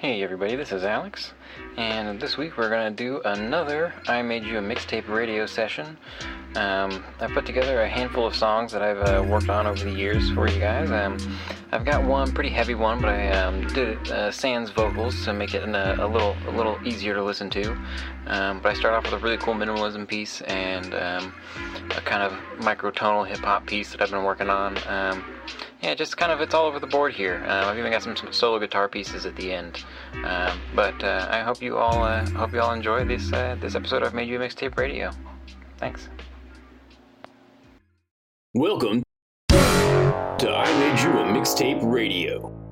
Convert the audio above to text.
Hey everybody, this is Alex, and this week we're to do another I Made You a Mixtape radio session. Um, I put together a handful of songs that I've uh, worked on over the years for you guys. Um, I've got one pretty heavy one, but I um, did uh, sans vocals to make it a, a, little a little easier to listen to. Um, but I start off with a really cool minimalism piece and um, a kind of microtonal hip hop piece that I've been working on. Yeah, just kind of it's all over the board here. Uh, I've even got some, some, solo guitar pieces at the end. Um, but uh, I hope you all uh, hope you all enjoy this uh, this episode of Made You a Mixtape Radio. Thanks. Welcome to I Made You a Mixtape Radio.